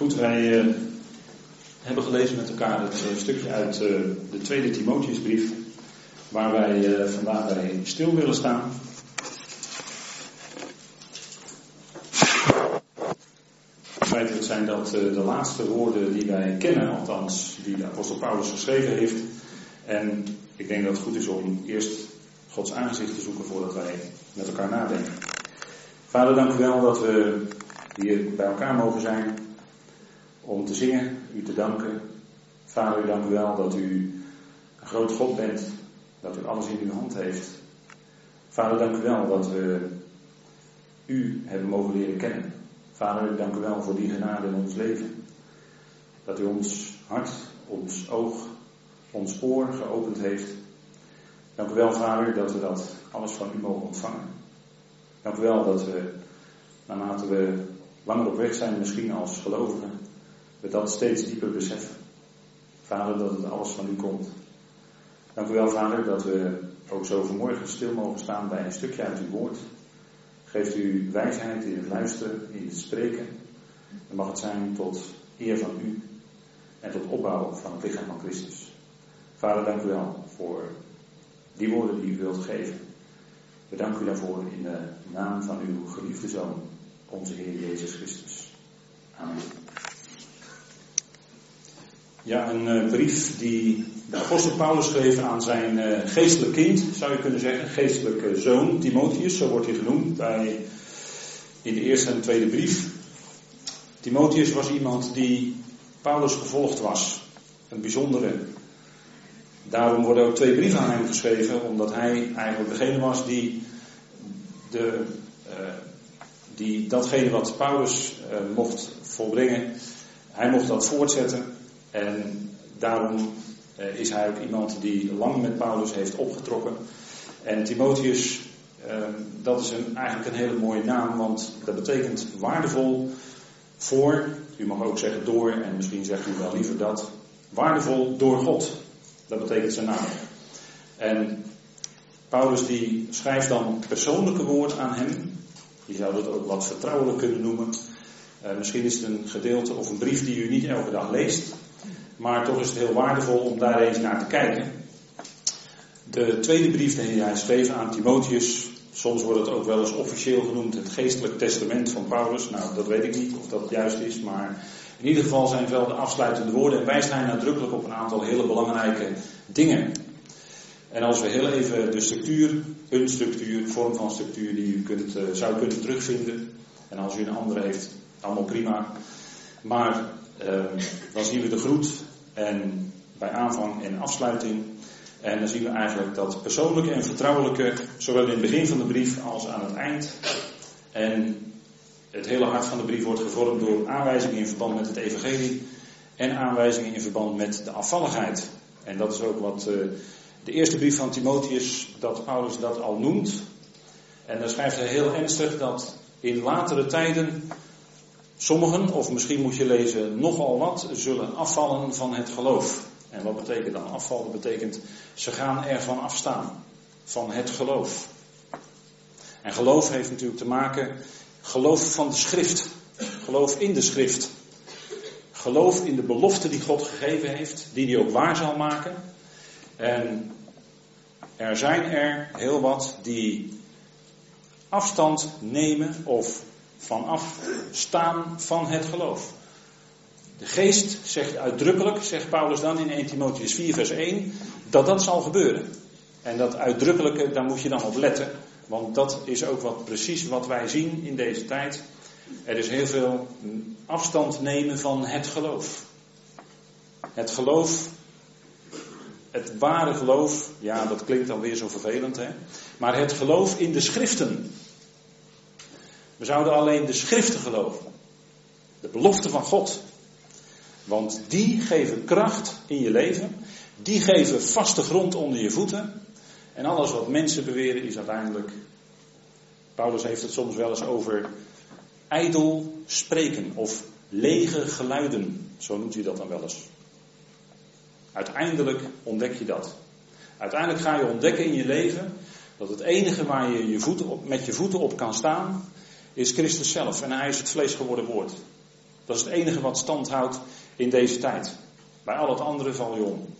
Goed, wij uh, hebben gelezen met elkaar het uh, stukje uit uh, de tweede Timotheusbrief, waar wij vandaag bij stil willen staan. Feitelijk zijn dat de laatste woorden die wij kennen, althans die de apostel Paulus geschreven heeft. En ik denk dat het goed is om eerst Gods aangezicht te zoeken voordat wij met elkaar nadenken. Vader, dank u wel dat we hier bij elkaar mogen zijn om te zingen, u te danken. Vader, dank u wel dat u een groot God bent, dat u alles in uw hand heeft. Vader, dank u wel dat we u hebben mogen leren kennen. Vader, dank u wel voor die genade in ons leven. Dat u ons hart, ons oog, ons oor geopend heeft. Dank u wel, Vader, dat we dat alles van u mogen ontvangen. Dank u wel dat we, naarmate we langer op weg zijn, misschien als gelovigen, we dat steeds dieper beseffen. Vader, dat het alles van u komt. Dank u wel, Vader, dat we ook zo vanmorgen stil mogen staan bij een stukje uit uw woord. Geeft u wijsheid in het luisteren, in het spreken. En mag het zijn tot eer van u en tot opbouw van het lichaam van Christus. Vader, dank u wel voor die woorden die u wilt geven. We danken u daarvoor in de naam van uw geliefde Zoon, onze Heer Jezus Christus. Amen. Ja, een uh, brief die de apostel Paulus schreef aan zijn uh, geestelijk kind, zou je kunnen zeggen, geestelijke zoon, Timotheus, zo wordt hij genoemd bij, in de eerste en tweede brief. Timotheus was iemand die Paulus gevolgd was, een bijzondere. Daarom worden ook twee brieven aan hem geschreven, omdat hij eigenlijk degene was die, de, uh, die datgene wat Paulus mocht volbrengen, hij mocht dat voortzetten en daarom uh, is hij ook iemand die lang met Paulus heeft opgetrokken. En Timotheus, uh, dat is een, eigenlijk een hele mooie naam, want dat betekent waardevol voor, u mag ook zeggen door, en misschien zegt u wel liever dat, waardevol door God. Dat betekent zijn naam. En Paulus die schrijft dan persoonlijke woorden aan hem. Je zou dat ook wat vertrouwelijk kunnen noemen. Uh, misschien is het een gedeelte of een brief die u niet elke dag leest. Maar toch is het heel waardevol om daar eens naar te kijken. De tweede brief die hij schreef aan Timotheus, soms wordt het ook wel eens officieel genoemd het geestelijk testament van Paulus. Nou, dat weet ik niet of dat juist is, maar in ieder geval zijn het wel de afsluitende woorden en wijst hij nadrukkelijk op een aantal hele belangrijke dingen. En als we heel even de structuur, een structuur, vorm van structuur die u kunt, uh, zou kunnen terugvinden. En als u een andere heeft, allemaal prima. Maar uh, dan zien we de groet en bij aanvang en afsluiting. En dan zien we eigenlijk dat persoonlijke en vertrouwelijke, zowel in het begin van de brief als aan het eind. En het hele hart van de brief wordt gevormd door aanwijzingen in verband met het evangelie en aanwijzingen in verband met de afvalligheid. En dat is ook wat uh, de eerste brief van Timotheus, dat Paulus dat al noemt. En dan schrijft hij heel ernstig dat in latere tijden Sommigen, of misschien moet je lezen nogal wat, zullen afvallen van het geloof. En wat betekent dan afvallen? Dat betekent ze gaan ervan afstaan. Van het geloof. En geloof heeft natuurlijk te maken, geloof van de schrift. Geloof in de schrift. Geloof in de belofte die God gegeven heeft, die hij ook waar zal maken. En er zijn er heel wat die afstand nemen of vanaf staan van het geloof. De geest zegt uitdrukkelijk, zegt Paulus dan in 1 Timotheus 4 vers 1, dat dat zal gebeuren. En dat uitdrukkelijke, daar moet je dan op letten, want dat is ook wat, precies wat wij zien in deze tijd. Er is heel veel afstand nemen van het geloof. Het geloof, het ware geloof, ja dat klinkt dan weer zo vervelend hè, maar het geloof in de schriften. We zouden alleen de schriften geloven. De belofte van God. Want die geven kracht in je leven. Die geven vaste grond onder je voeten. En alles wat mensen beweren is uiteindelijk. Paulus heeft het soms wel eens over ijdel spreken of lege geluiden. Zo noemt hij dat dan wel eens. Uiteindelijk ontdek je dat. Uiteindelijk ga je ontdekken in je leven dat het enige waar je, je voeten op, met je voeten op kan staan, is Christus zelf. En hij is het vlees geworden woord. Dat is het enige wat stand houdt in deze tijd. Bij al het andere val je om.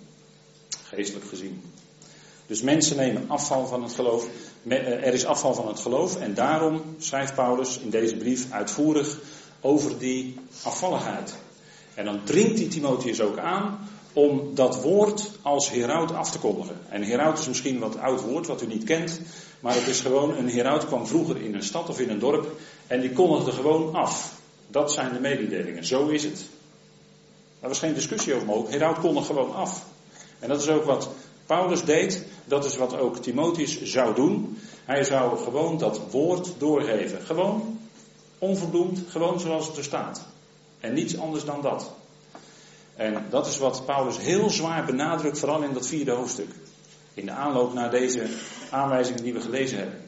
Geestelijk gezien. Dus mensen nemen afval van het geloof. Eh, er is afval van het geloof. En daarom schrijft Paulus in deze brief uitvoerig over die afvalligheid. En dan dringt die Timotheus ook aan om dat woord als heraut af te kondigen. En heraut is misschien wat oud woord wat u niet kent, maar het is gewoon, een heraut kwam vroeger in een stad of in een dorp en die kondigde gewoon af. Dat zijn de mededelingen, zo is het. Daar was geen discussie over mogelijk, heraut kondigde gewoon af. En dat is ook wat Paulus deed, dat is wat ook Timotheus zou doen. Hij zou gewoon dat woord doorgeven. Gewoon, onverbloemd, gewoon zoals het er staat. En niets anders dan dat. En dat is wat Paulus heel zwaar benadrukt, vooral in dat vierde hoofdstuk. In de aanloop naar deze aanwijzingen die we gelezen hebben.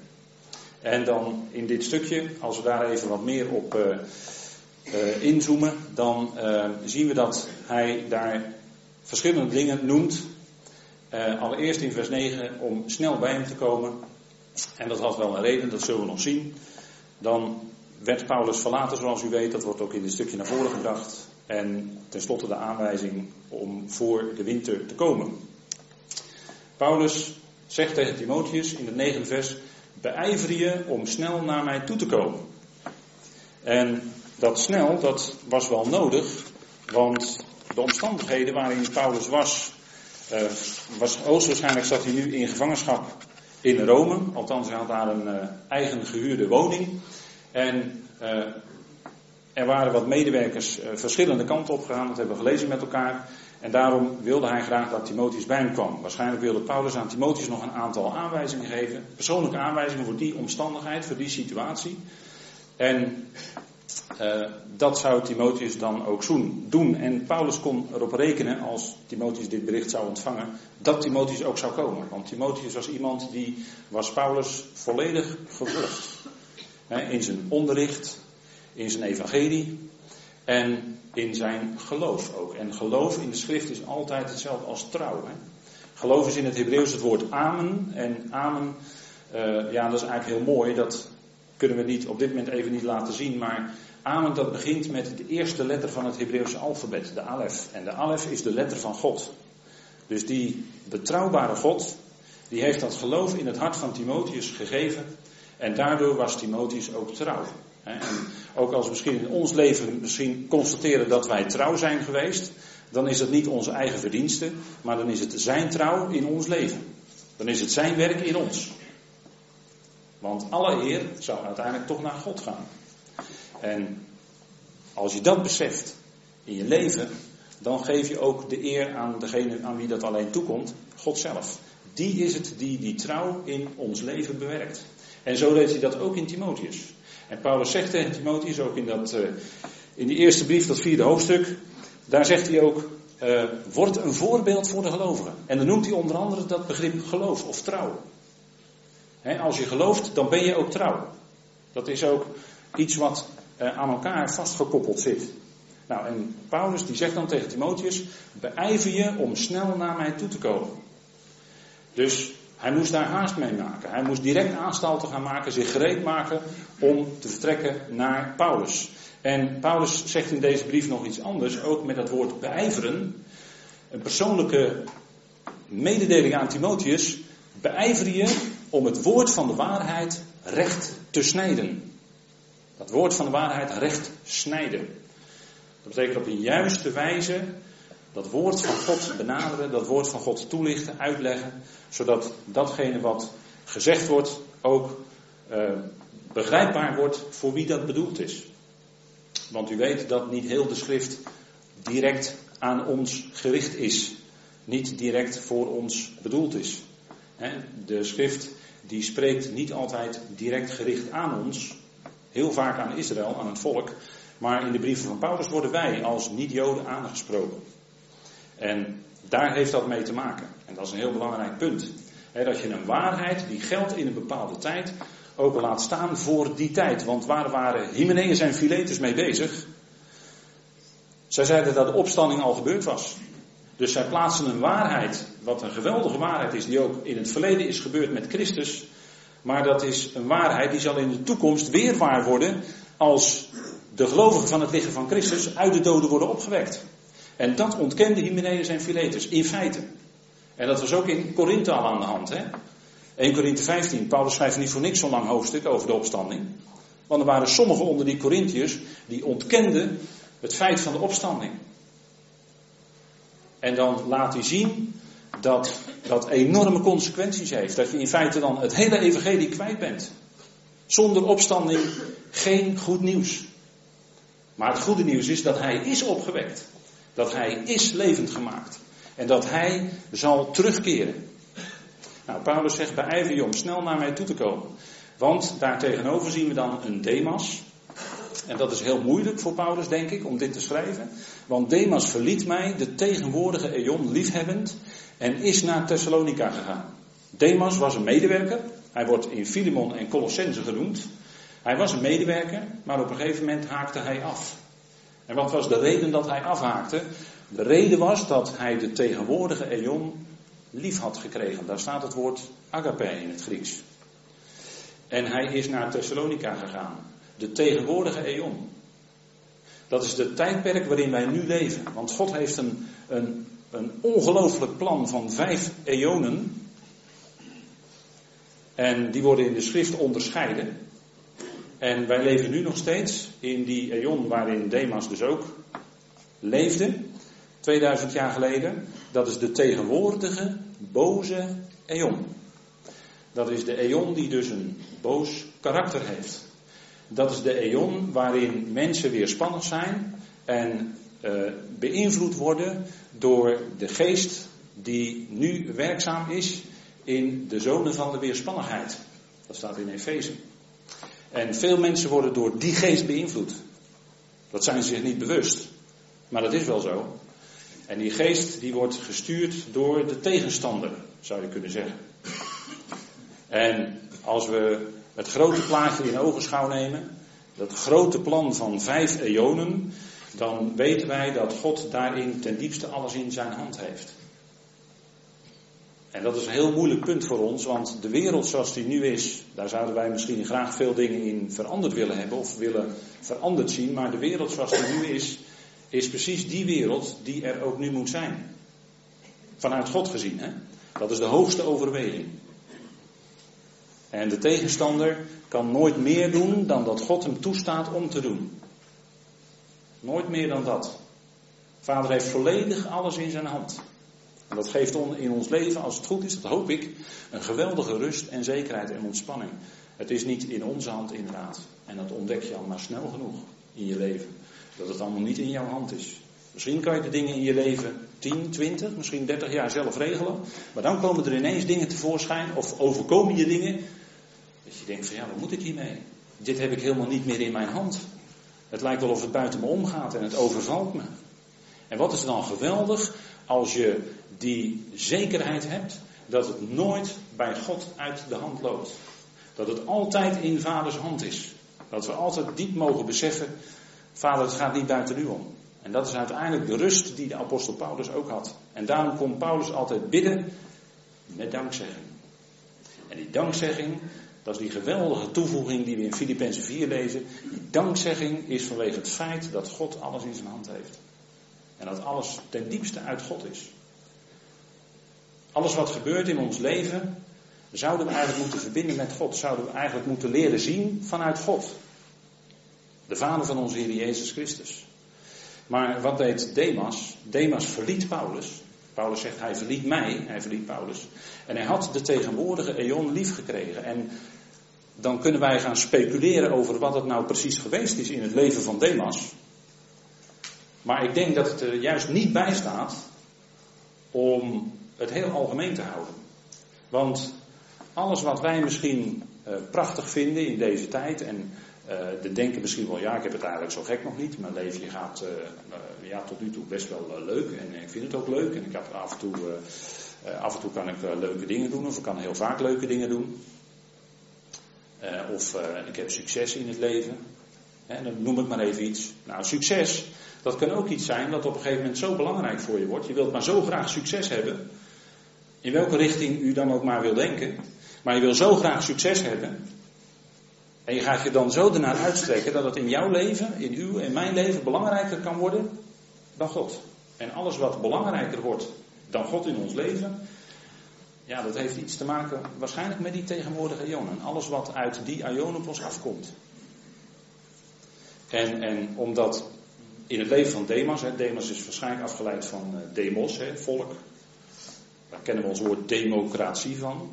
En dan in dit stukje, als we daar even wat meer op uh, uh, inzoomen, dan uh, zien we dat hij daar verschillende dingen noemt. allereerst in vers 9 om snel bij hem te komen. En dat had wel een reden, dat zullen we nog zien. Dan werd Paulus verlaten, zoals u weet, dat wordt ook in dit stukje naar voren gebracht. En tenslotte de aanwijzing om voor de winter te komen. Paulus zegt tegen Timotheus in het negende vers: Beijver je om snel naar mij toe te komen. En dat snel, dat was wel nodig, want de omstandigheden waarin Paulus was, uh, was hoogstwaarschijnlijk zat hij nu in gevangenschap in Rome. Althans, hij had daar een uh, eigen gehuurde woning. En uh, er waren wat medewerkers verschillende kanten op gegaan, dat hebben we gelezen met elkaar. En daarom wilde hij graag dat Timotheus bij hem kwam. Waarschijnlijk wilde Paulus aan Timotheus nog een aantal aanwijzingen geven. Persoonlijke aanwijzingen voor die omstandigheid, voor die situatie. En uh, dat zou Timotheus dan ook doen. En Paulus kon erop rekenen, als Timotheus dit bericht zou ontvangen, dat Timotheus ook zou komen. Want Timotheus was iemand die was Paulus volledig gevolgd. in zijn onderricht, in zijn evangelie en in zijn geloof ook. En geloof in de schrift is altijd hetzelfde als trouw. Hè? Geloof is in het Hebreeuws het woord amen. En amen, uh, ja, dat is eigenlijk heel mooi. Dat kunnen we niet, op dit moment even niet laten zien. Maar amen, dat begint met de eerste letter van het Hebreeuwse alfabet, de alef. En de alef is de letter van God. Dus die betrouwbare God, die heeft dat geloof in het hart van Timotheus gegeven. En daardoor was Timotheus ook trouw. En ook als we misschien in ons leven misschien constateren dat wij trouw zijn geweest, dan is het niet onze eigen verdienste, maar dan is het zijn trouw in ons leven. Dan is het zijn werk in ons. Want alle eer zou uiteindelijk toch naar God gaan. En als je dat beseft in je leven, dan geef je ook de eer aan degene aan wie dat alleen toekomt, God zelf. Die is het die die trouw in ons leven bewerkt. En zo deed hij dat ook in Timotheus. En Paulus zegt tegen Timotheus ook in, dat, uh, in die eerste brief, dat vierde hoofdstuk, daar zegt hij ook, uh, word een voorbeeld voor de gelovigen. En dan noemt hij onder andere dat begrip geloof of trouw. als je gelooft, dan ben je ook trouw. Dat is ook iets wat uh, aan elkaar vastgekoppeld zit. Nou, en Paulus die zegt dan tegen Timotheus, beijver je om snel naar mij toe te komen. Dus hij moest daar haast mee maken. Hij moest direct aanstalten gaan maken, zich gereed maken om te vertrekken naar Paulus. En Paulus zegt in deze brief nog iets anders, ook met dat woord beijveren. Een persoonlijke mededeling aan Timotheus. Beijver je om het woord van de waarheid recht te snijden. Dat woord van de waarheid recht snijden. Dat betekent op een juiste wijze dat woord van God benaderen, dat woord van God toelichten, uitleggen, zodat datgene wat gezegd wordt ook uh, begrijpbaar wordt voor wie dat bedoeld is. Want u weet dat niet heel de schrift direct aan ons gericht is, niet direct voor ons bedoeld is. De schrift die spreekt niet altijd direct gericht aan ons, heel vaak aan Israël, aan het volk, maar in de brieven van Paulus worden wij als niet-Joden aangesproken. En daar heeft dat mee te maken. En dat is een heel belangrijk punt. dat je een waarheid die geldt in een bepaalde tijd ook laat staan voor die tijd. Want waar waren Hymenaeus en Philetus mee bezig? Zij zeiden dat de opstanding al gebeurd was. Dus zij plaatsen een waarheid, wat een geweldige waarheid is, die ook in het verleden is gebeurd met Christus. Maar dat is een waarheid die zal in de toekomst weer waar worden als de gelovigen van het lichaam van Christus uit de doden worden opgewekt. En dat ontkende Hymenaeus en Philetus, in feite. En dat was ook in Korinthe al aan de hand. Hè? 1 Korinthe 15, Paulus schrijft niet voor niks zo'n lang hoofdstuk over de opstanding. Want er waren sommigen onder die Corinthiërs die ontkenden het feit van de opstanding. En dan laat hij zien dat dat enorme consequenties heeft. Dat je in feite dan het hele evangelie kwijt bent. Zonder opstanding geen goed nieuws. Maar het goede nieuws is dat hij is opgewekt. Dat hij is levend gemaakt. En dat hij zal terugkeren. Nou, Paulus zegt, beijver je om snel naar mij toe te komen. Want daartegenover zien we dan een Demas. En dat is heel moeilijk voor Paulus, denk ik, om dit te schrijven. Want Demas verliet mij, de tegenwoordige Eon, liefhebbend, en is naar Thessalonica gegaan. Demas was een medewerker. Hij wordt in Filemon en Colossense genoemd. Hij was een medewerker, maar op een gegeven moment haakte hij af. En wat was de reden dat hij afhaakte? De reden was dat hij de tegenwoordige Eon lief had gekregen. Daar staat het woord agape in het Grieks. En hij is naar Thessalonica gegaan. De tegenwoordige eon. Dat is het tijdperk waarin wij nu leven. Want God heeft een, een, een ongelooflijk plan van vijf eonen. En die worden in de schrift onderscheiden. En wij leven nu nog steeds in die eon waarin Demas dus ook leefde. 2000 jaar geleden. Dat is de tegenwoordige boze eon. Dat is de eon die dus een boos karakter heeft. Dat is de eon waarin mensen weerspannig zijn en uh, beïnvloed worden door de geest die nu werkzaam is in de zone van de weerspannigheid. Dat staat in Efeze. En veel mensen worden door die geest beïnvloed. Dat zijn ze zich niet bewust. Maar dat is wel zo. En die geest die wordt gestuurd door de tegenstander, zou je kunnen zeggen. En als we het grote plaatje in ogenschouw nemen, dat grote plan van vijf eonen, dan weten wij dat God daarin ten diepste alles in zijn hand heeft. En dat is een heel moeilijk punt voor ons, want de wereld zoals die nu is, daar zouden wij misschien graag veel dingen in veranderd willen hebben of willen veranderd zien, maar de wereld zoals die nu is, is precies die wereld die er ook nu moet zijn. Vanuit God gezien, hè? Dat is de hoogste overweging. En de tegenstander kan nooit meer doen dan dat God hem toestaat om te doen. Nooit meer dan dat. Vader heeft volledig alles in zijn hand. En dat geeft in ons leven, als het goed is, dat hoop ik, een geweldige rust en zekerheid en ontspanning. Het is niet in onze hand inderdaad. En dat ontdek je al maar snel genoeg in je leven. Dat het allemaal niet in jouw hand is. Misschien kan je de dingen in je leven 10, 20, misschien 30 jaar zelf regelen. Maar dan komen er ineens dingen tevoorschijn of overkomen je dingen dat je denkt van ja, wat moet ik hiermee? Dit heb ik helemaal niet meer in mijn hand. Het lijkt wel of het buiten me omgaat en het overvalt me. En wat is dan geweldig als je die zekerheid hebt dat het nooit bij God uit de hand loopt. Dat het altijd in vaders hand is. Dat we altijd diep mogen beseffen, vader het gaat niet buiten u om. En dat is uiteindelijk de rust die de apostel Paulus ook had. En daarom kon Paulus altijd bidden met dankzegging. En die dankzegging, dat is die geweldige toevoeging die we in Filippenzen 4 lezen. Die dankzegging is vanwege het feit dat God alles in zijn hand heeft. En dat alles ten diepste uit God is. Alles wat gebeurt in ons leven, zouden we eigenlijk moeten verbinden met God. Zouden we eigenlijk moeten leren zien vanuit God. De vader van onze Heer Jezus Christus. Maar wat deed Demas? Demas verliet Paulus. Paulus zegt, hij verliet mij, hij verliet Paulus. En hij had de tegenwoordige eon lief gekregen. En dan kunnen wij gaan speculeren over wat het nou precies geweest is in het leven van Demas. Maar ik denk dat het er juist niet bij staat om het heel algemeen te houden. Want alles wat wij misschien uh, prachtig vinden in deze tijd en uh, de denken misschien wel, ja, ik heb het eigenlijk zo gek nog niet. Mijn leven gaat uh, ja, tot nu toe best wel leuk en ik vind het ook leuk. En ik heb af en toe, af en toe kan ik leuke dingen doen of ik kan heel vaak leuke dingen doen. of ik heb succes in het leven. En dan noem ik maar even iets. Nou, succes, dat kan ook iets zijn dat op een gegeven moment zo belangrijk voor je wordt. Je wilt maar zo graag succes hebben. In welke richting u dan ook maar wil denken. Maar je wil zo graag succes hebben. En je gaat je dan zo ernaar uitstrekken dat het in jouw leven, in uw en mijn leven belangrijker kan worden dan God. En alles wat belangrijker wordt dan God in ons leven, ja, dat heeft iets te maken waarschijnlijk met die tegenwoordige ionen. Alles wat uit die ionen op ons afkomt. En, en omdat in het leven van Demas, hè, Demas is waarschijnlijk afgeleid van uh, demos, hè, volk. Daar kennen we ons woord democratie van.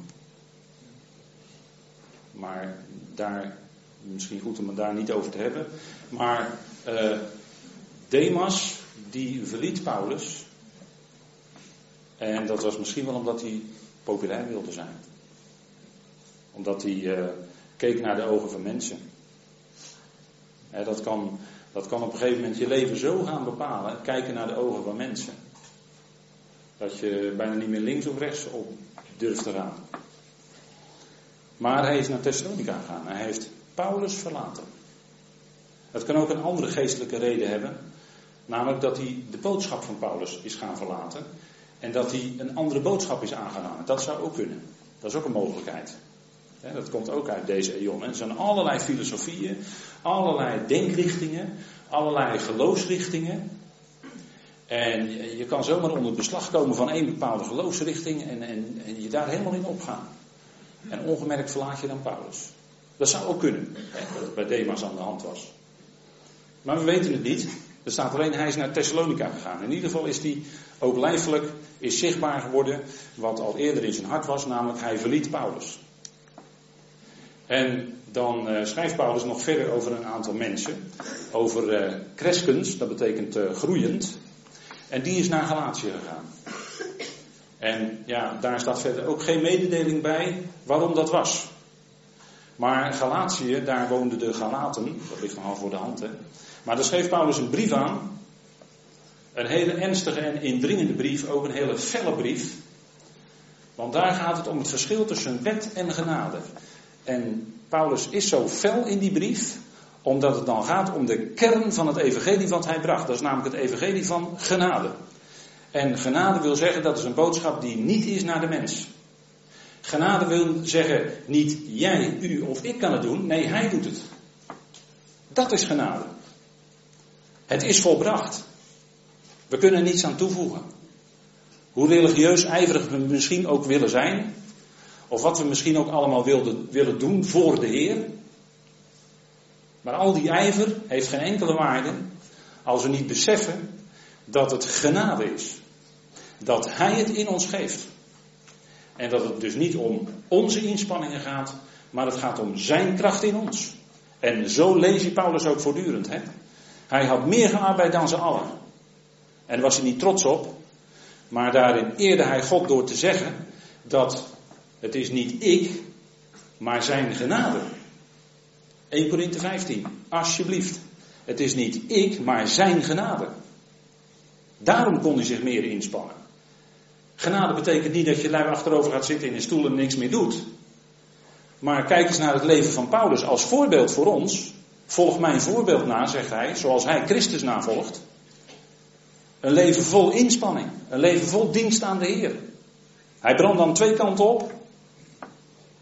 Maar daar, misschien goed om het daar niet over te hebben. Maar uh, Demas, die verliet Paulus. En dat was misschien wel omdat hij populair wilde zijn. Omdat hij uh, keek naar de ogen van mensen. dat, kan, dat kan op een gegeven moment je leven zo gaan bepalen, kijken naar de ogen van mensen. Dat je bijna niet meer links of rechts op durft te gaan. Maar hij is naar Thessalonica gegaan. Hij heeft Paulus verlaten. Het kan ook een andere geestelijke reden hebben. Namelijk dat hij de boodschap van Paulus is gaan verlaten. En dat hij een andere boodschap is aangenomen. Dat zou ook kunnen. Dat is ook een mogelijkheid. Dat komt ook uit deze eon. Er zijn allerlei filosofieën, allerlei denkrichtingen, allerlei geloofsrichtingen. En je kan zomaar onder beslag komen van één bepaalde geloofsrichting en, en, en je daar helemaal in opgaan. En ongemerkt verlaat je dan Paulus. Dat zou ook kunnen, dat het bij Demas aan de hand was. Maar we weten het niet. Er staat alleen, hij is naar Thessalonica gegaan. In ieder geval is hij ook lijfelijk is zichtbaar geworden wat al eerder in zijn hart was, namelijk hij verliet Paulus. En dan uh, schrijft Paulus nog verder over een aantal mensen. Over uh, Crescens, dat betekent uh, groeiend. En die is naar Galatië gegaan. En ja, daar staat verder ook geen mededeling bij waarom dat was. Maar Galatië, daar woonden de Galaten, dat ligt nogal voor de hand hè. Maar daar schreef Paulus een brief aan. Een hele ernstige en indringende brief, ook een hele felle brief. Want daar gaat het om het verschil tussen wet en genade. En Paulus is zo fel in die brief, omdat het dan gaat om de kern van het evangelie wat hij bracht. Dat is namelijk het evangelie van genade. En genade wil zeggen dat is een boodschap die niet is naar de mens. Genade wil zeggen niet jij, u of ik kan het doen, nee, hij doet het. Dat is genade. Het is volbracht. We kunnen niets aan toevoegen. Hoe religieus ijverig we misschien ook willen zijn, of wat we misschien ook allemaal wilden, willen doen voor de Heer. Maar al die ijver heeft geen enkele waarde als we niet beseffen dat het genade is. Dat Hij het in ons geeft. En dat het dus niet om onze inspanningen gaat, maar het gaat om Zijn kracht in ons. En zo lees je Paulus ook voortdurend. Hè? Hij had meer gearbeid dan ze allen. En was hij niet trots op. Maar daarin eerde hij God door te zeggen dat het is niet ik, maar zijn genade. 1 Korinthe 15, alsjeblieft. Het is niet ik, maar zijn genade. Daarom kon hij zich meer inspannen. Genade betekent niet dat je lui achterover gaat zitten in een stoel en niks meer doet. Maar kijk eens naar het leven van Paulus als voorbeeld voor ons. Volg mijn voorbeeld na, zegt hij, zoals hij Christus navolgt. Een leven vol inspanning. Een leven vol dienst aan de Heer. Hij brandt dan twee kanten op.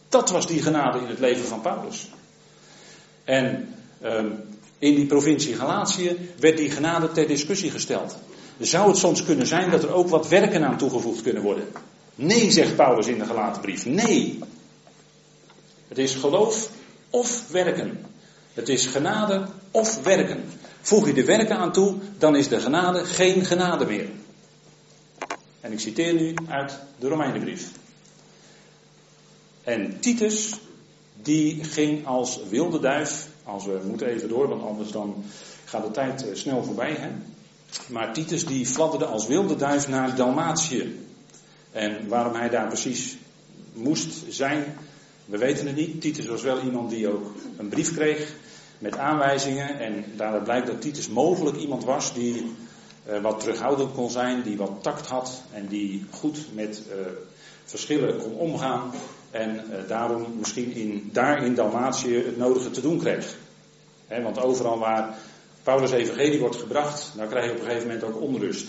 Dat was die genade in het leven van Paulus. En um, in die provincie Galatië werd die genade ter discussie gesteld. Zou het soms kunnen zijn dat er ook wat werken aan toegevoegd kunnen worden? Nee, zegt Paulus in de gelaten brief. Nee. Het is geloof of werken. Het is genade of werken. Voeg je de werken aan toe, dan is de genade geen genade meer. En ik citeer nu uit de Romeinenbrief. En Titus, die ging als wilde duif, als we moeten even door, want anders dan gaat de tijd eh, snel voorbij. Hè? Maar Titus die fladderde als wilde duif naar Dalmatië. En waarom hij daar precies moest zijn, we weten het niet. Titus was wel iemand die ook een brief kreeg met aanwijzingen. En daaruit blijkt dat Titus mogelijk iemand was die uh, wat terughoudend kon zijn, die wat tact had en die goed met uh, verschillen kon omgaan. En uh, daarom misschien in, daar in Dalmatië het nodige te doen kreeg. Want overal waar Paulus' evangelie wordt gebracht, dan krijg je op een gegeven moment ook onrust.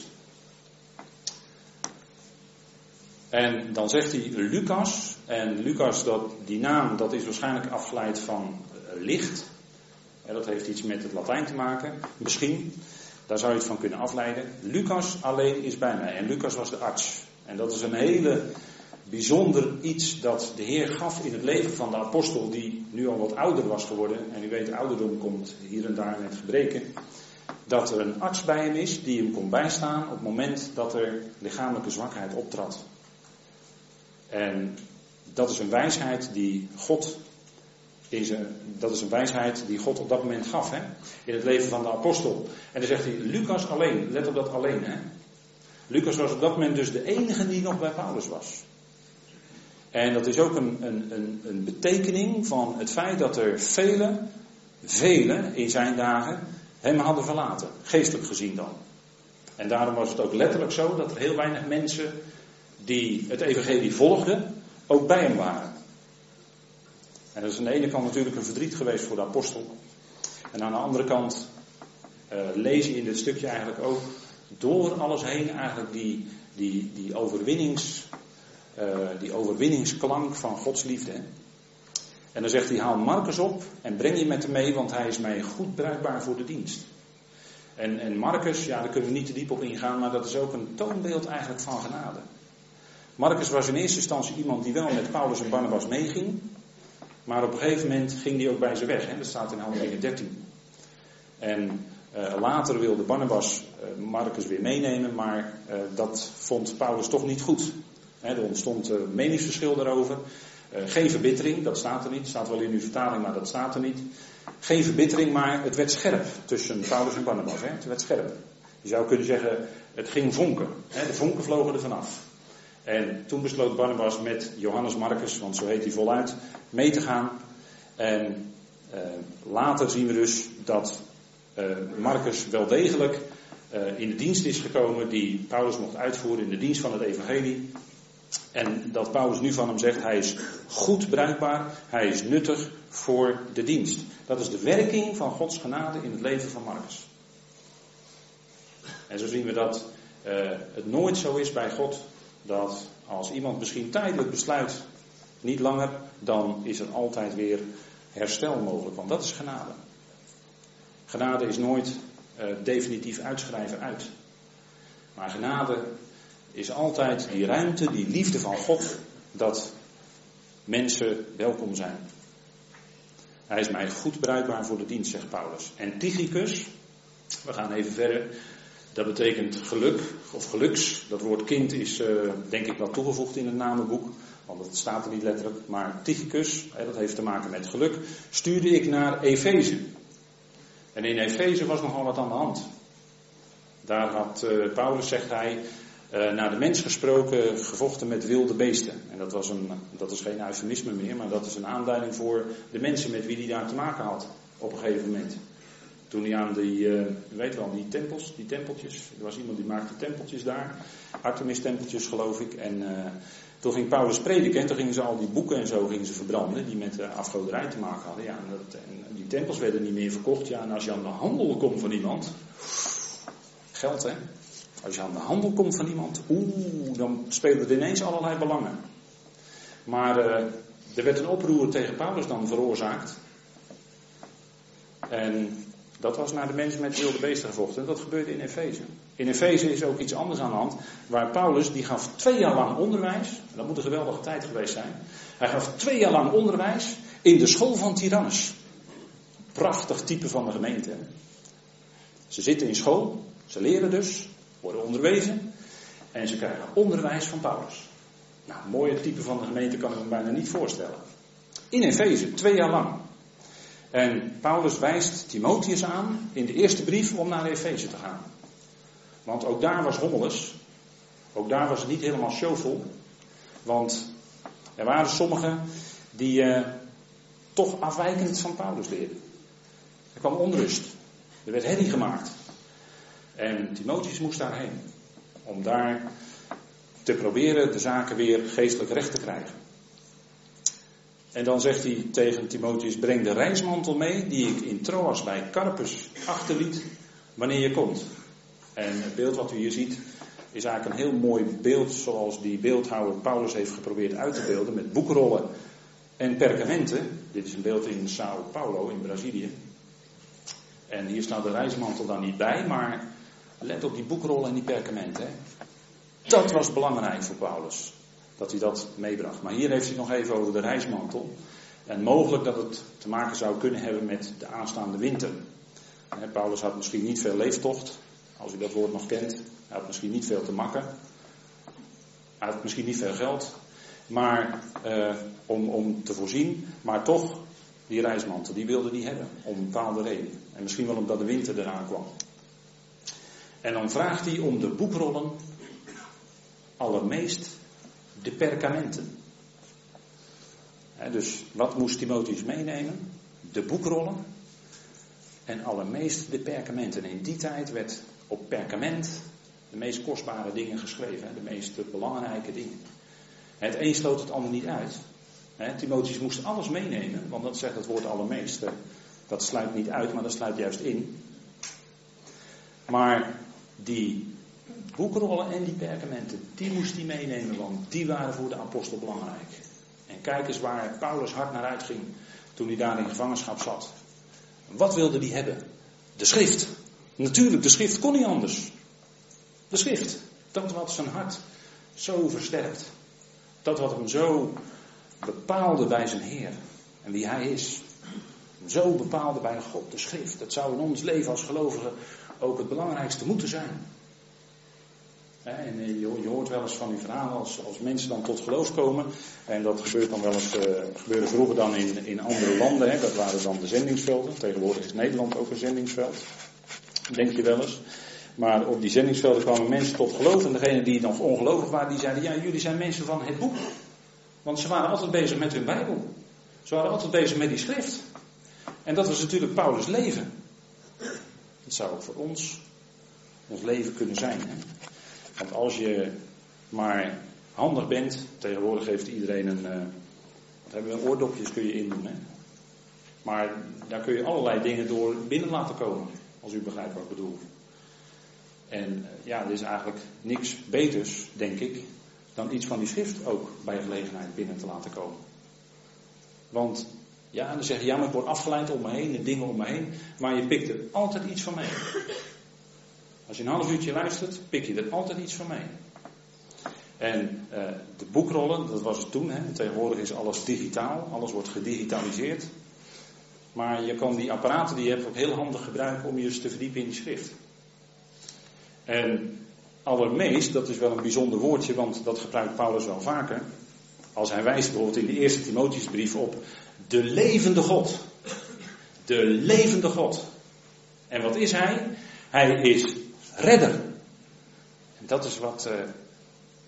En dan zegt hij Lucas. En Lucas, dat, die naam, dat is waarschijnlijk afgeleid van licht. En dat heeft iets met het Latijn te maken, misschien. Daar zou je het van kunnen afleiden. Lucas alleen is bij mij. En Lucas was de arts. En dat is een hele bijzonder iets dat de Heer gaf in het leven van de apostel, die nu al wat ouder was geworden. En u weet, ouderdom komt hier en daar met gebreken. Dat er een arts bij hem is die hem kon bijstaan op het moment dat er lichamelijke zwakheid optrad. En dat is een wijsheid die God in dat is een wijsheid die God op dat moment gaf hè, in het leven van de apostel. En dan zegt hij, Lucas alleen, let op dat alleen. Hè. Lucas was op dat moment dus de enige die nog bij Paulus was. En dat is ook een, een, een, een betekening van het feit dat er velen, velen in zijn dagen hem hadden verlaten, geestelijk gezien dan. En daarom was het ook letterlijk zo dat er heel weinig mensen die het evangelie volgden, ook bij hem waren. En dat is aan de ene kant natuurlijk een verdriet geweest voor de apostel. En aan de andere kant uh, lees je in dit stukje eigenlijk ook door alles heen eigenlijk die, die, die, overwinnings, uh, die overwinningsklank van Gods liefde. En dan zegt hij, haal Marcus op en breng je met hem mee, want hij is mij goed bruikbaar voor de dienst. En, en Marcus, ja, daar kunnen we niet te diep op ingaan, maar dat is ook een toonbeeld eigenlijk van genade. Marcus was in eerste instantie iemand die wel met Paulus en Barnabas meeging. Maar op een gegeven moment ging hij ook bij ze weg. Dat staat in Handelingen 13. En uh, later wilde Barnabas uh, Marcus weer meenemen, maar dat vond Paulus toch niet goed. Er ontstond meningsverschil daarover. geen verbittering, dat staat er niet. Staat wel in uw vertaling, maar dat staat er niet. Geen verbittering, maar het werd scherp tussen Paulus en Barnabas. Het werd scherp. Je zou kunnen zeggen, het ging vonken. De vonken vlogen er vanaf. En toen besloot Barnabas met Johannes Marcus, want zo heet hij voluit, mee te gaan. En uh, later zien we dus dat uh, Marcus wel degelijk uh, in de dienst is gekomen die Paulus mocht uitvoeren in de dienst van het evangelie. En dat Paulus nu van hem zegt, hij is goed bruikbaar, hij is nuttig voor de dienst. Dat is de werking van Gods genade in het leven van Marcus. En zo zien we dat het nooit zo is bij God dat als iemand misschien tijdelijk besluit, niet langer, dan is er altijd weer herstel mogelijk. Want dat is genade. Genade is nooit uh, definitief uitschrijven uit. Maar genade is altijd die ruimte, die liefde van God, dat mensen welkom zijn. Hij is mij goed bruikbaar voor de dienst, zegt Paulus. En Tychicus, we gaan even verder, dat betekent geluk of geluks. Dat woord kind is uh, denk ik wel toegevoegd in het namenboek. Want het staat er niet letterlijk. Maar Tychicus, hè, dat heeft te maken met geluk. Stuurde ik naar Efeze. En in Efeze was nogal wat aan de hand. Daar had uh, Paulus, zegt hij, uh, naar de mens gesproken, gevochten met wilde beesten. En dat, was een, dat is geen eufemisme meer, maar dat is een aanduiding voor de mensen met wie hij daar te maken had op een gegeven moment. Toen hij aan die, uh, weet wel, die tempels, die tempeltjes. Er was iemand die maakte tempeltjes daar. Artemis tempeltjes geloof ik. En uh, toen ging Paulus prediken en toen gingen ze al die boeken en zo gingen ze verbranden. Die met uh, afgoderij te maken hadden. Ja, en, dat, en die tempels werden niet meer verkocht. Ja, en als je aan de handel komt van iemand. Geld hè. Als je aan de handel komt van iemand. Oeh, dan spelen er ineens allerlei belangen. Maar er werd een oproer tegen Paulus dan veroorzaakt. En dat was naar de mensen met wilde beesten gevochten. Dat gebeurde in Efeze. In Efeze is ook iets anders aan de hand. Waar Paulus, die gaf twee jaar lang onderwijs. Dat moet een geweldige tijd geweest zijn. Hij gaf twee jaar lang onderwijs in de school van Tyrannus. Prachtig type van de gemeente. Ze zitten in school. Ze leren dus. Worden onderwezen. En ze krijgen onderwijs van Paulus. Nou, mooie type van de gemeente kan ik me bijna niet voorstellen. In Efeze, twee jaar lang. En Paulus wijst Timotheus aan in de eerste brief om naar Efeze te gaan. Want ook daar was hommeles. Ook daar was het niet helemaal showvol. Want er waren sommigen die uh, toch afwijkend van Paulus leerden. Er kwam onrust. Er werd herrie gemaakt. En Timotheus moest daarheen. Om daar te proberen de zaken weer geestelijk recht te krijgen. En dan zegt hij tegen Timotheus: Breng de reismantel mee die ik in Troas bij Carpus achterliet wanneer je komt. En het beeld wat u hier ziet is eigenlijk een heel mooi beeld zoals die beeldhouwer Paulus heeft geprobeerd uit te beelden met boekrollen en perkamenten. Dit is een beeld in Sao Paulo in Brazilië. En hier staat de reismantel dan niet bij, maar let op die boekrollen en die perkamenten. Dat was belangrijk voor Paulus, dat hij dat meebracht. Maar hier heeft hij nog even over de reismantel. En mogelijk dat het te maken zou kunnen hebben met de aanstaande winter. Paulus had misschien niet veel leeftocht, als u dat woord nog kent. Hij had misschien niet veel te makken. Hij had misschien niet veel geld. Maar eh, om, om te voorzien, maar toch die reismantel, die wilde hij hebben. Om een bepaalde reden. En misschien wel omdat de winter eraan kwam. En dan vraagt hij om de boekrollen, allermeest de perkamenten. dus wat moest Timotheus meenemen? De boekrollen en allermeest de perkamenten. En in die tijd werd op perkament de meest kostbare dingen geschreven, de meest belangrijke dingen. Het een sloot het ander niet uit. Timotheus moest alles meenemen, want dat zegt het woord allermeest. Dat sluit niet uit, maar dat sluit juist in. Maar die boekrollen en die perkamenten, die moest hij meenemen, want die waren voor de apostel belangrijk. En kijk eens waar Paulus hard naar uitging toen hij daar in gevangenschap zat. Wat wilde hij hebben? De schrift. Natuurlijk, de schrift kon niet anders. De schrift. Dat wat zijn hart zo versterkt. Dat wat hem zo bepaalde bij zijn Heer. En wie hij is. Zo bepaalde bij God, de schrift. Dat zou in ons leven als gelovigen ook het belangrijkste moeten zijn. En eh, je hoort wel eens van die verhalen als, als mensen dan tot geloof komen. En dat gebeurt dan wel eens, uh, gebeurde vroeger dan in, in andere landen. Hè. Dat waren dan de zendingsvelden. Tegenwoordig is Nederland ook een zendingsveld. Denk je wel eens. Maar op die zendingsvelden kwamen mensen tot geloof. En degene die dan ongelovig waren, die zeiden, ja jullie zijn mensen van het boek. Want ze waren altijd bezig met hun Bijbel. Ze waren altijd bezig met die schrift. En dat was natuurlijk Paulus' leven. Dat zou ook voor ons ons leven kunnen zijn. Hè? Want als je maar handig bent, tegenwoordig heeft iedereen een. Uh, wat hebben we, oordopjes kun je indoen. Hè? Maar daar kun je allerlei dingen door binnen laten komen. Als u begrijpt wat ik bedoel. En eh, ja, er is eigenlijk niks beters, denk ik, dan iets van die schrift ook bij gelegenheid binnen te laten komen. Want ja, dan zeg je, ja, maar ik word afgeleid om me heen, de dingen om me heen, maar je pikt er altijd iets van mee. Als je een half uurtje luistert, pik je er altijd iets van mee. En uh, de boekrollen, dat was het toen, hè. tegenwoordig is alles digitaal, alles wordt gedigitaliseerd. Maar je kan die apparaten die je hebt ook heel handig gebruiken om je eens te verdiepen in die schrift. En allermeest, dat is wel een bijzonder woordje, want dat gebruikt Paulus wel vaker. Als hij wijst bijvoorbeeld in de eerste Timotheusbrief op de levende God. De levende God. En wat is hij? Hij is redder. En dat is wat, uh,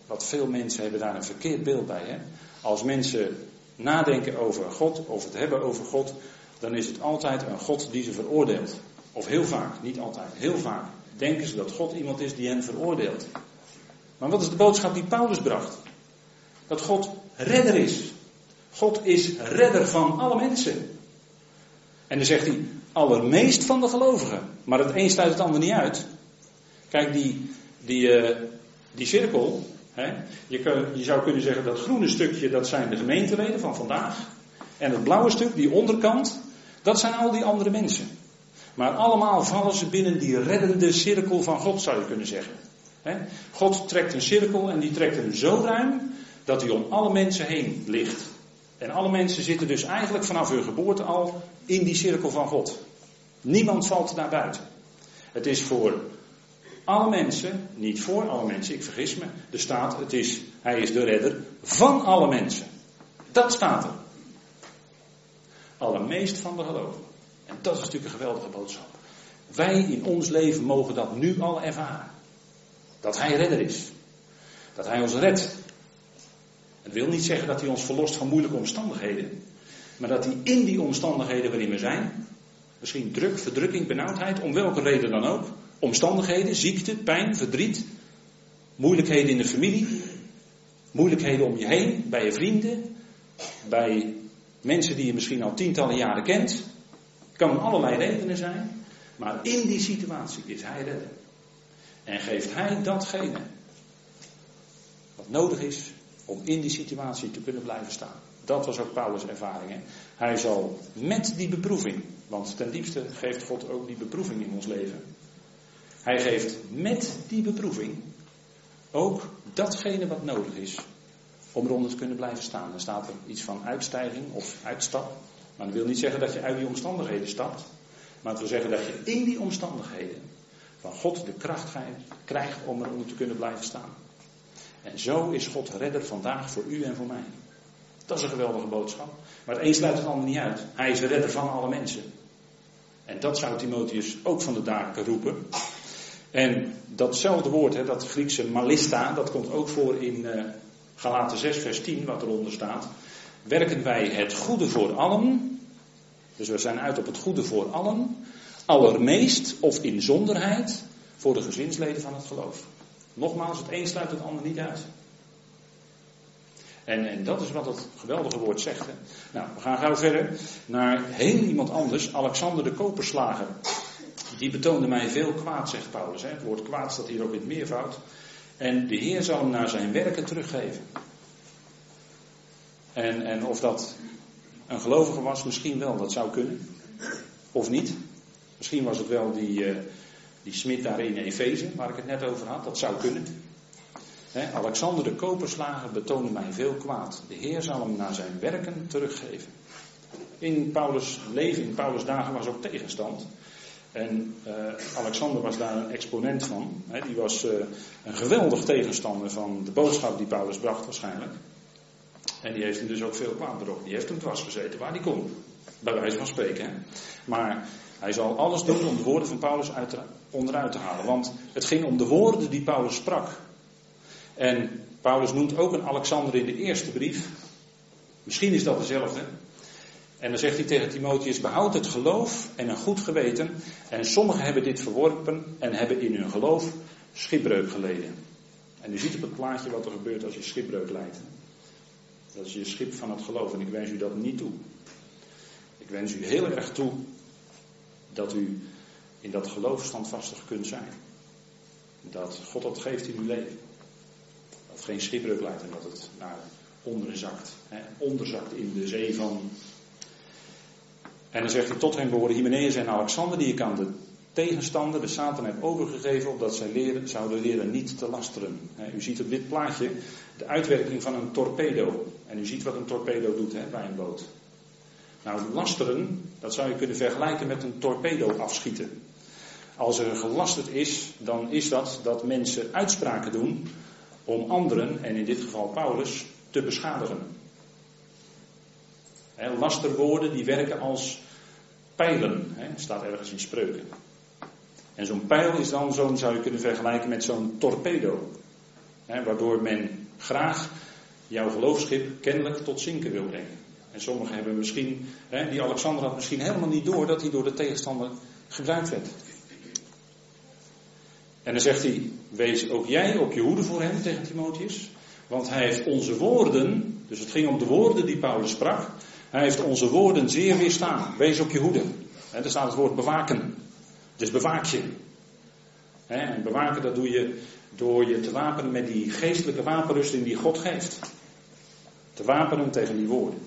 wat veel mensen hebben daar een verkeerd beeld bij. Hè? Als mensen nadenken over God, of het hebben over God, dan is het altijd een God die ze veroordeelt. Of heel vaak, niet altijd, heel vaak denken ze dat God iemand is die hen veroordeelt. Maar wat is de boodschap die Paulus bracht? Dat God redder is. God is redder van alle mensen. En dan zegt hij, allermeest van de gelovigen. Maar het een sluit het ander niet uit. Kijk, die, die, uh, die cirkel, hè, je, je zou kunnen zeggen dat groene stukje, dat zijn de gemeenteleden van vandaag. En het blauwe stuk, die onderkant, dat zijn al die andere mensen. Maar allemaal vallen ze binnen die reddende cirkel van God, zou je kunnen zeggen. God trekt een cirkel en die trekt hem zo ruim dat hij om alle mensen heen ligt. En alle mensen zitten dus eigenlijk vanaf hun geboorte al in die cirkel van God. Niemand valt daar buiten. Het is voor alle mensen, niet voor alle mensen, ik vergis me. Er staat, het is, hij is de redder van alle mensen. Dat staat er. Allermeest van de gelovigen. En dat is natuurlijk een geweldige boodschap. Wij in ons leven mogen dat nu al ervaren. Dat Hij redder is. Dat Hij ons redt. Het wil niet zeggen dat Hij ons verlost van moeilijke omstandigheden. Maar dat Hij in die omstandigheden waarin we zijn. Misschien druk, verdrukking, benauwdheid, om welke reden dan ook. Omstandigheden, ziekte, pijn, verdriet. Moeilijkheden in de familie. Moeilijkheden om je heen, bij je vrienden. Bij mensen die je misschien al tientallen jaren kent. Kan om allerlei redenen zijn, maar in die situatie is hij redder. En geeft hij datgene wat nodig is om in die situatie te kunnen blijven staan. Dat was ook Paulus' ervaring. Hè? Hij zal met die beproeving, want ten diepste geeft God ook die beproeving in ons leven. Hij geeft met die beproeving ook datgene wat nodig is om eronder te kunnen blijven staan. Dan staat er iets van uitstijging of uitstap. Maar dat wil niet zeggen dat je uit die omstandigheden stapt. Maar het wil zeggen dat je in die omstandigheden van God de kracht krijgt om eronder te kunnen blijven staan. En zo is God redder vandaag voor u en voor mij. Dat is een geweldige boodschap. Maar het een sluit het ander niet uit. Hij is de redder van alle mensen. En dat zou Timotheus ook van de daken roepen. En datzelfde woord, hè, dat Griekse malista, dat komt ook voor in uh, Galaten 6, vers 10, wat eronder staat. Werken wij het goede voor allen, dus we zijn uit op het goede voor allen, allermeest of in zonderheid voor de gezinsleden van het geloof. Nogmaals, het een sluit het ander niet uit. En, en dat is wat het geweldige woord zegt. Hè. Nou, we gaan gauw verder naar heel iemand anders, Alexander de Koperslager. Die betoonde mij veel kwaad, zegt Paulus. Hè. Het woord kwaad staat hier ook in het meervoud. En de Heer zal hem naar zijn werken teruggeven. En, en of dat een gelovige was, misschien wel, dat zou kunnen. Of niet. Misschien was het wel die, uh, die smid daar in Efeze, waar ik het net over had. Dat zou kunnen. Alexander de Koperslager betoonde mij veel kwaad. De Heer zal hem naar zijn werken teruggeven. In Paulus' leven, in Paulus' dagen was ook tegenstand. En uh, Alexander was daar een exponent van. die was uh, een geweldig tegenstander van de boodschap die Paulus bracht waarschijnlijk. En die heeft hem dus ook veel kwaad berokken. Die heeft hem dwars gezeten waar hij kon. Bij wijze van spreken. Maar hij zal alles doen om de woorden van Paulus uit, onderuit te halen. Want het ging om de woorden die Paulus sprak. En Paulus noemt ook een Alexander in de eerste brief. Misschien is dat dezelfde. En dan zegt hij tegen Timotheus: behoud het geloof en een goed geweten. En sommigen hebben dit verworpen en hebben in hun geloof schipbreuk geleden. En u ziet op het plaatje wat er gebeurt als je schipbreuk leidt. Dat is je schip van het geloof en ik wens u dat niet toe. Ik wens u heel erg toe dat u in dat geloof standvastig kunt zijn. Dat God dat geeft in uw leven. Dat geen schipbreuk leidt en dat het naar onderen zakt. Hè, onderzakt in de zee van en dan zegt hij, tot hen behoren Hymenaeus en Alexander, die ik aan de tegenstander, de Satan, heb overgegeven, opdat zij zouden leren niet te lasteren. u ziet op dit plaatje de uitwerking van een torpedo. En u ziet wat een torpedo doet hè, bij een boot. Nou, lasteren, dat zou je kunnen vergelijken met een torpedo afschieten. Als er gelasterd is, dan is dat dat mensen uitspraken doen om anderen, en in dit geval Paulus, te beschadigen. He, lasterwoorden die werken als pijlen, he, staat ergens in spreuken. En zo'n pijl is dan zo'n, zou je kunnen vergelijken met zo'n torpedo. waardoor men graag jouw geloofschip kennelijk tot zinken wil brengen. En sommigen hebben misschien, die Alexander had misschien helemaal niet door dat hij door de tegenstander gebruikt werd. En dan zegt hij, wees ook jij op je hoede voor hem tegen Timotheus. Want hij heeft onze woorden, dus het ging om de woorden die Paulus sprak, hij heeft onze woorden zeer weerstaan. Wees op je hoede. En er staat het woord bewaken. Dus bewaak je. En bewaken dat doe je door je te wapenen met die geestelijke wapenrusting die God geeft. Te wapenen tegen die woorden.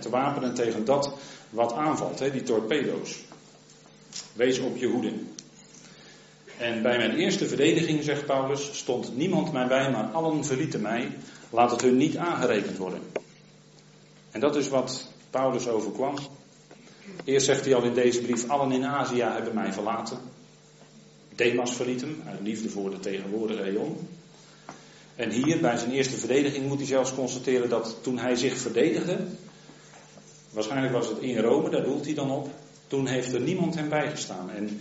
Te wapenen tegen dat wat aanvalt, die torpedo's. Wees op je hoede. En bij mijn eerste verdediging, zegt Paulus, stond niemand mij bij, maar allen verlieten mij. Laat het hun niet aangerekend worden. En dat is wat Paulus overkwam. Eerst zegt hij al in deze brief: Allen in Azië hebben mij verlaten. Demas verliet hem uit liefde voor de tegenwoordige eon. En hier bij zijn eerste verdediging moet hij zelfs constateren dat toen hij zich verdedigde, waarschijnlijk was het in Rome, daar doelt hij dan op, toen heeft er niemand hem bijgestaan. En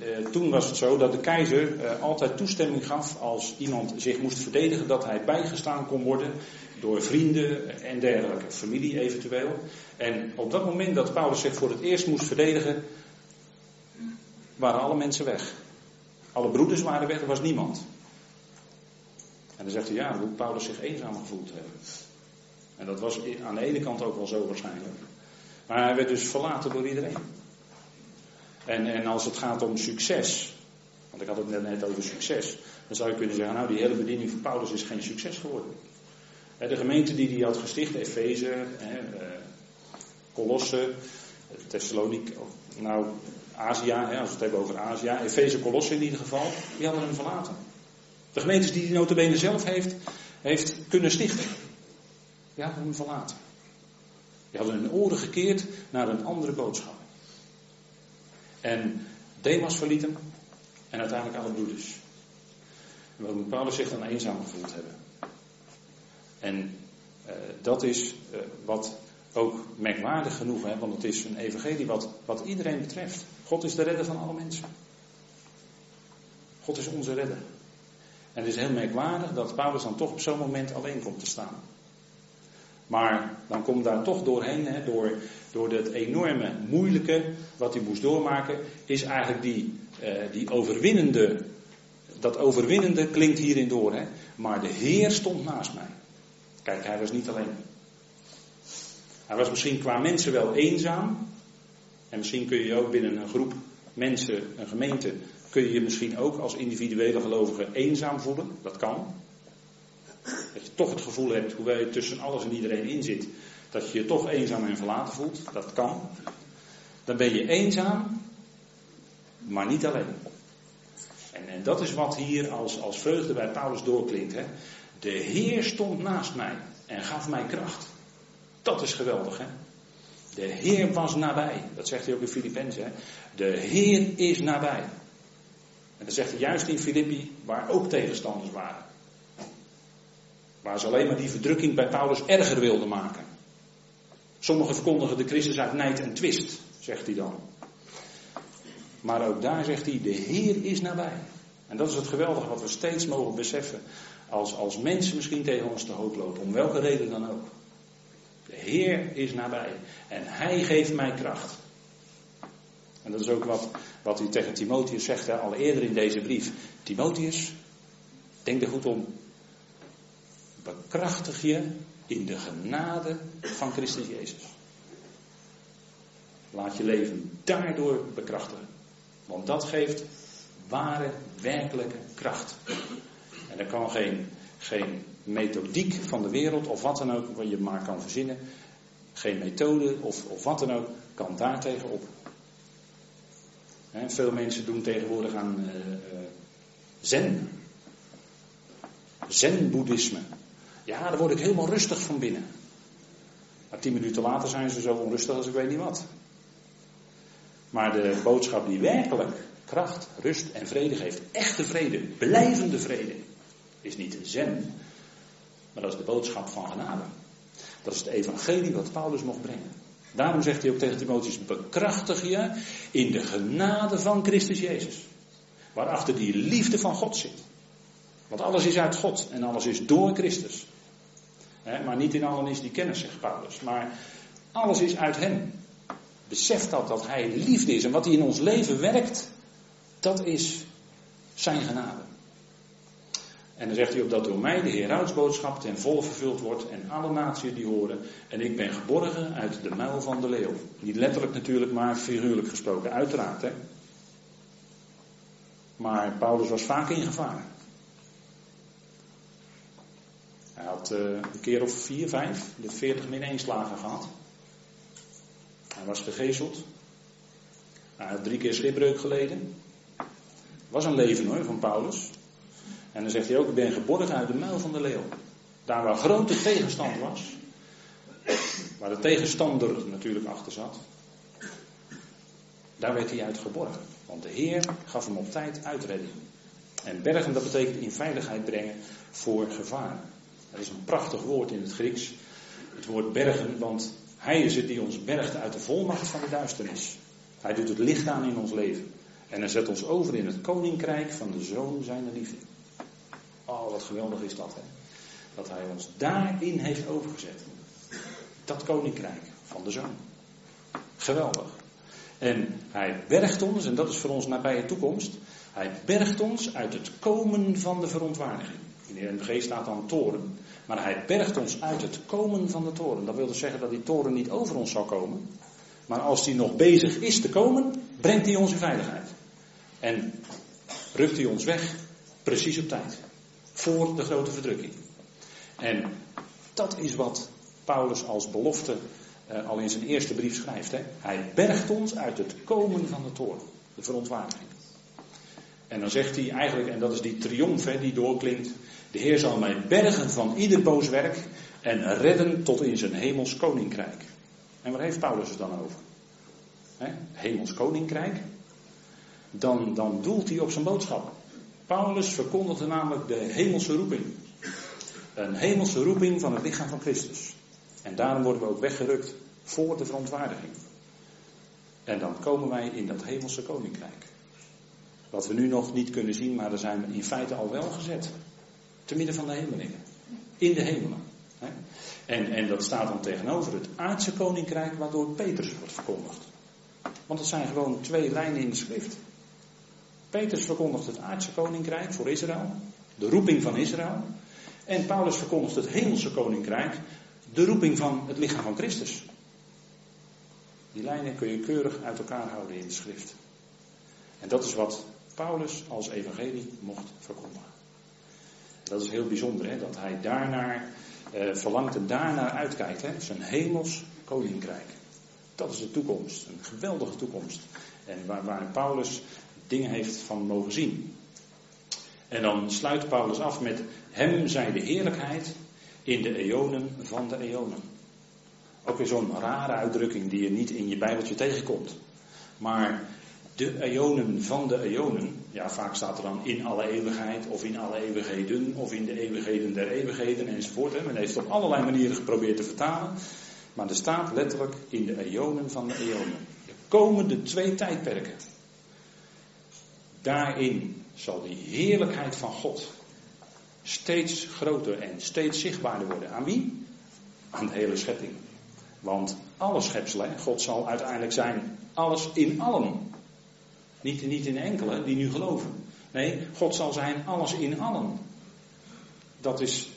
eh, toen was het zo dat de keizer eh, altijd toestemming gaf als iemand zich moest verdedigen dat hij bijgestaan kon worden door vrienden en dergelijke, familie eventueel. En op dat moment dat Paulus zich voor het eerst moest verdedigen, waren alle mensen weg. Alle broeders waren weg, er was niemand. En dan zegt hij, ja, hoe Paulus zich eenzaam gevoeld hebben. En dat was aan de ene kant ook wel zo waarschijnlijk. Maar hij werd dus verlaten door iedereen. En, en als het gaat om succes, want ik had het net over succes, dan zou je kunnen zeggen, nou die hele bediening van Paulus is geen succes geworden. De gemeente die hij had gesticht, Efeze, Colosse, Thessalonica, nou Azië, als we het hebben over Azië, Efeze, Colosse in ieder geval, die hadden hem verlaten. De gemeentes die hij notabene zelf heeft, heeft kunnen stichten. Die hadden hem verlaten. Die hadden hun oren gekeerd naar een andere boodschap. En Demas verliet hem en uiteindelijk alle broeders. En wat moet Paulus zich dan eenzaam gevoeld hebben? En uh, dat is uh, wat ook merkwaardig genoeg, hè, want het is een evangelie wat, wat iedereen betreft. God is de redder van alle mensen. God is onze redder. En het is heel merkwaardig dat Paulus dan toch op zo'n moment alleen komt te staan. Maar dan komt daar toch doorheen, hè, door, door dat enorme moeilijke wat hij moest doormaken, is eigenlijk die, uh, die overwinnende, dat overwinnende klinkt hierin door. Hè. Maar de Heer stond naast mij. Kijk, hij was niet alleen. Hij was misschien qua mensen wel eenzaam. En misschien kun je ook binnen een groep mensen, een gemeente, kun je je misschien ook als individuele gelovige eenzaam voelen. Dat kan. Dat je toch het gevoel hebt, hoewel je tussen alles en iedereen in zit, dat je je toch eenzaam en verlaten voelt. Dat kan. Dan ben je eenzaam, maar niet alleen. En, en dat is wat hier als, als vreugde bij Paulus doorklinkt. Hè? De Heer stond naast mij en gaf mij kracht. Dat is geweldig, hè? De Heer was nabij. Dat zegt hij ook in Filippenzen. De Heer is nabij. En dat zegt hij juist in Filippi, waar ook tegenstanders waren. Waar ze alleen maar die verdrukking bij Paulus erger wilden maken. Sommigen verkondigen de Christus uit nijd en twist, zegt hij dan. Maar ook daar zegt hij, de Heer is nabij. En dat is het geweldige wat we steeds mogen beseffen. Als, als mensen misschien tegen ons te hoop lopen, om welke reden dan ook. De Heer is nabij. En Hij geeft mij kracht. En dat is ook wat, wat hij tegen Timotheus zegt, hè, al eerder in deze brief. Timotheus, denk er goed om. Bekrachtig je in de genade van Christus Jezus. Laat je leven daardoor bekrachtigen. Want dat geeft ware, werkelijke kracht. En er kan geen, geen methodiek van de wereld of wat dan ook, wat je maar kan verzinnen, geen methode of, of wat dan ook, kan daartegen op. veel mensen doen tegenwoordig aan uh, uh, zen. Zen-boeddhisme. Ja, daar word ik helemaal rustig van binnen. Maar tien minuten later zijn ze zo onrustig als ik weet niet wat. Maar de boodschap die werkelijk kracht, rust en vrede geeft, echte vrede, blijvende vrede, is niet zen, maar dat is de boodschap van genade. Dat is het evangelie wat Paulus mocht brengen. Daarom zegt hij ook tegen Timotheus, bekrachtig je in de genade van Christus Jezus. Waarachter die liefde van God zit. Want alles is uit God en alles is door Christus. Maar niet in allen is die kennis, zegt Paulus. Maar alles is uit Hem. Besef dat, dat Hij liefde is. En wat Hij in ons leven werkt, dat is Zijn genade. En dan zegt hij op dat door mij de Heerhoudsboodschap ten volle vervuld wordt en alle naties die horen. En ik ben geborgen uit de muil van de leeuw. Niet letterlijk natuurlijk, maar figuurlijk gesproken, uiteraard. Hè? Maar Paulus was vaak in gevaar. Hij had uh, een keer of vier, vijf, de veertig min één slagen gehad. Hij was gegezeld. Hij had drie keer schipbreuk geleden. Was een leven hoor, van Paulus. En dan zegt hij ook, ik ben geborgen uit de muil van de leeuw. Daar waar grote tegenstand was, waar de tegenstander natuurlijk achter zat, daar werd hij uit geborgen. Want de Heer gaf hem op tijd uitredding. En bergen, dat betekent in veiligheid brengen voor gevaar. Dat is een prachtig woord in het Grieks. Het woord bergen, want Hij is het die ons bergt uit de volmacht van de duisternis. Hij doet het licht aan in ons leven. En hij zet ons over in het koninkrijk van de Zoon zijner liefde. Oh, wat geweldig is dat, hè? Dat hij ons daarin heeft overgezet. Dat koninkrijk van de zoon. Geweldig. En hij bergt ons, en dat is voor ons nabije toekomst. Hij bergt ons uit het komen van de verontwaardiging. In de NBG staat dan toren. Maar hij bergt ons uit het komen van de toren. Dat wil dus zeggen dat die toren niet over ons zal komen. Maar als die nog bezig is te komen, brengt hij ons in veiligheid. En rukt hij ons weg precies op tijd voor de grote verdrukking. En Dat is wat Paulus als belofte uh, al in zijn eerste brief schrijft. Hè? Hij bergt ons uit het komen van de toorn, de verontwaardiging. En dan zegt hij eigenlijk, en dat is die triomf hè, die doorklinkt. De Heer zal mij bergen van ieder boos werk en redden tot in zijn hemels koninkrijk. En waar heeft Paulus het dan over? He, hemels koninkrijk. Dan, dan doelt hij op zijn boodschap. Paulus verkondigde namelijk de hemelse roeping. Een hemelse roeping van het lichaam van Christus. En daarom worden we ook weggerukt voor de verontwaardiging. En dan komen wij in dat hemelse koninkrijk. Wat we nu nog niet kunnen zien, maar daar zijn we in feite al wel gezet. Te midden van de hemelingen. In de hemelen. En, en dat staat dan tegenover het aardse koninkrijk waardoor Petrus wordt verkondigd. Want het zijn gewoon twee lijnen in de schrift. Petrus verkondigt het aardse koninkrijk voor Israël, de roeping van Israël. En Paulus verkondigt het hemelse koninkrijk, de roeping van het lichaam van Christus. Die lijnen kun je keurig uit elkaar houden in de schrift. En dat is wat Paulus als evangelie mocht verkondigen. Dat is heel bijzonder, hè? dat hij daarnaar eh, verlangt en daarnaar uitkijkt. Hè? Zijn hemels koninkrijk. Dat is de toekomst, een geweldige toekomst. En waar, waar Paulus dingen heeft van mogen zien. En dan sluit Paulus af met hem zij de heerlijkheid in de eonen van de eonen. Ook weer zo'n rare uitdrukking die je niet in je Bijbeltje tegenkomt. Maar de eonen van de eonen, ja vaak staat er dan in alle eeuwigheid of in alle eeuwigheden of in de eeuwigheden der eeuwigheden enzovoort. Hè. Men heeft het op allerlei manieren geprobeerd te vertalen. Maar er staat letterlijk in de eonen van de eonen. De komende twee tijdperken. Daarin zal die heerlijkheid van God steeds groter en steeds zichtbaarder worden. Aan wie? Aan de hele schepping. Want alle schepselen, God zal uiteindelijk zijn alles in allen. Niet, niet in enkele die nu geloven. Nee, God zal zijn alles in allen. Dat is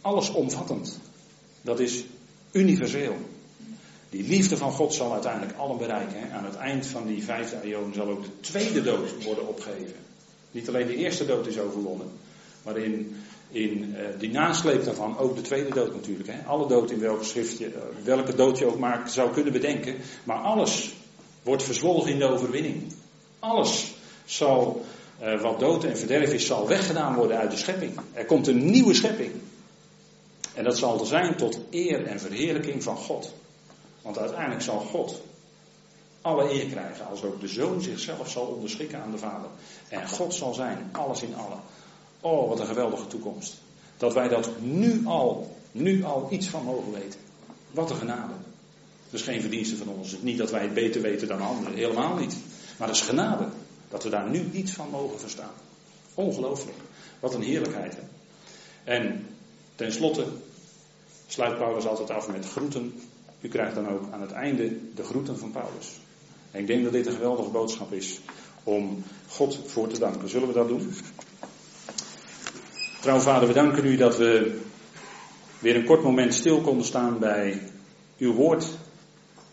allesomvattend. Dat is universeel. Die liefde van God zal uiteindelijk allen bereiken. Aan het eind van die vijfde eeuw zal ook de tweede dood worden opgegeven. Niet alleen de eerste dood is overwonnen, maar in, in uh, die nasleep daarvan ook de tweede dood natuurlijk. Hè. Alle dood in welke schrift uh, welke dood je ook maar zou kunnen bedenken. Maar alles wordt verzwolgen in de overwinning. Alles zal, uh, wat dood en verderf is, zal weggedaan worden uit de schepping. Er komt een nieuwe schepping. En dat zal er zijn tot eer en verheerlijking van God. Want uiteindelijk zal God alle eer krijgen, als ook de zoon zichzelf zal onderschikken aan de vader. En God zal zijn, alles in allen. Oh, wat een geweldige toekomst. Dat wij dat nu al, nu al iets van mogen weten. Wat een genade. Dat is geen verdienste van ons. Niet dat wij het beter weten dan anderen, helemaal niet. Maar dat is genade. Dat we daar nu iets van mogen verstaan. Ongelooflijk. Wat een heerlijkheid. Hè? En ten slotte sluit Paulus altijd af met groeten. U krijgt dan ook aan het einde de groeten van Paulus. En ik denk dat dit een geweldige boodschap is om God voor te danken. Zullen we dat doen? Trouw vader, we danken u dat we weer een kort moment stil konden staan bij uw woord.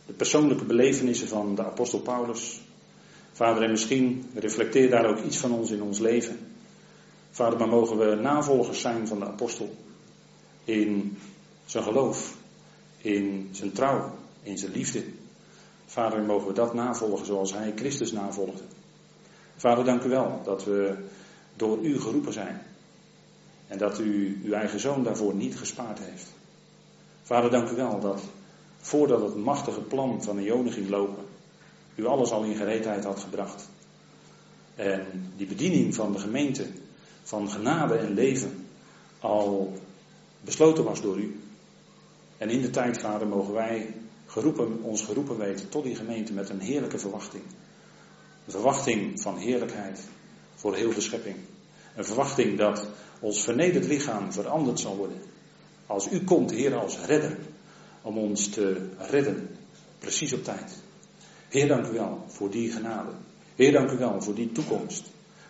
De persoonlijke belevenissen van de apostel Paulus. Vader, en misschien reflecteer daar ook iets van ons in ons leven. Vader, maar mogen we navolgers zijn van de apostel. In zijn geloof, in zijn trouw, in zijn liefde. Vader, mogen we dat navolgen zoals hij Christus navolgde. Vader, dank u wel dat we door u geroepen zijn. En dat u uw eigen zoon daarvoor niet gespaard heeft. Vader, dank u wel dat voordat het machtige plan van de Jonen ging lopen, u alles al in gereedheid had gebracht. En die bediening van de gemeente, van genade en leven, al besloten was door u. En in de tijd, vader, mogen wij geroepen, ons geroepen weten tot die gemeente met een heerlijke verwachting. Een verwachting van heerlijkheid voor heel de schepping. Een verwachting dat ons vernederd lichaam veranderd zal worden. Als u komt, Heer, als redder, om ons te redden, precies op tijd. Heer, dank u wel voor die genade. Heer, dank u wel voor die toekomst.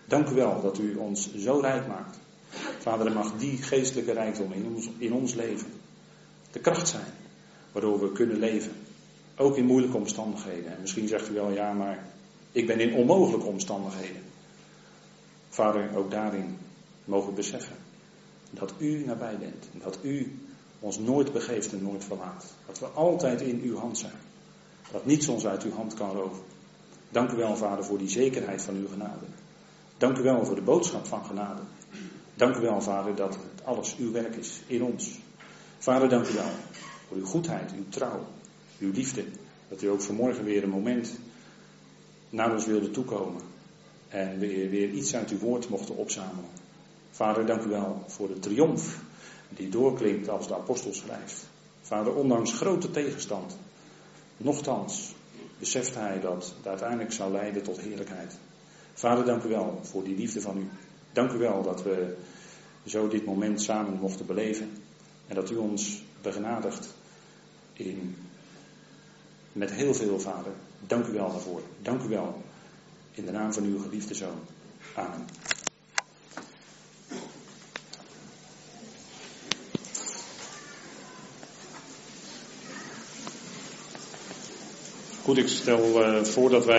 Dank u wel dat u ons zo rijk maakt. Vader, mag die geestelijke rijkdom in ons, in ons leven de kracht zijn waardoor we kunnen leven. Ook in moeilijke omstandigheden. En misschien zegt u wel, ja, maar ik ben in onmogelijke omstandigheden. Vader, ook daarin mogen we beseffen Dat u nabij bent. En dat u ons nooit begeeft en nooit verlaat. Dat we altijd in uw hand zijn. Dat niets ons uit uw hand kan roven. Dank u wel, Vader, voor die zekerheid van uw genade. Dank u wel voor de boodschap van genade. Dank u wel, Vader, dat alles uw werk is in ons. Vader, dank u wel voor uw goedheid, uw trouw, uw liefde. Dat u ook vanmorgen weer een moment naar ons wilde toekomen. En weer, weer iets uit uw woord mochten opzamelen. Vader, dank u wel voor de triomf die doorklinkt als de apostel schrijft. Vader, ondanks grote tegenstand, nochtans beseft hij dat het uiteindelijk zou leiden tot heerlijkheid. Vader, dank u wel voor die liefde van u. Dank u wel dat we zo dit moment samen mochten beleven. En dat u ons begenadigt in, met heel veel, Vader. Dank u wel daarvoor. Dank u wel. In de naam van uw geliefde zoon. Amen. Goed, ik stel uh, voor dat wij.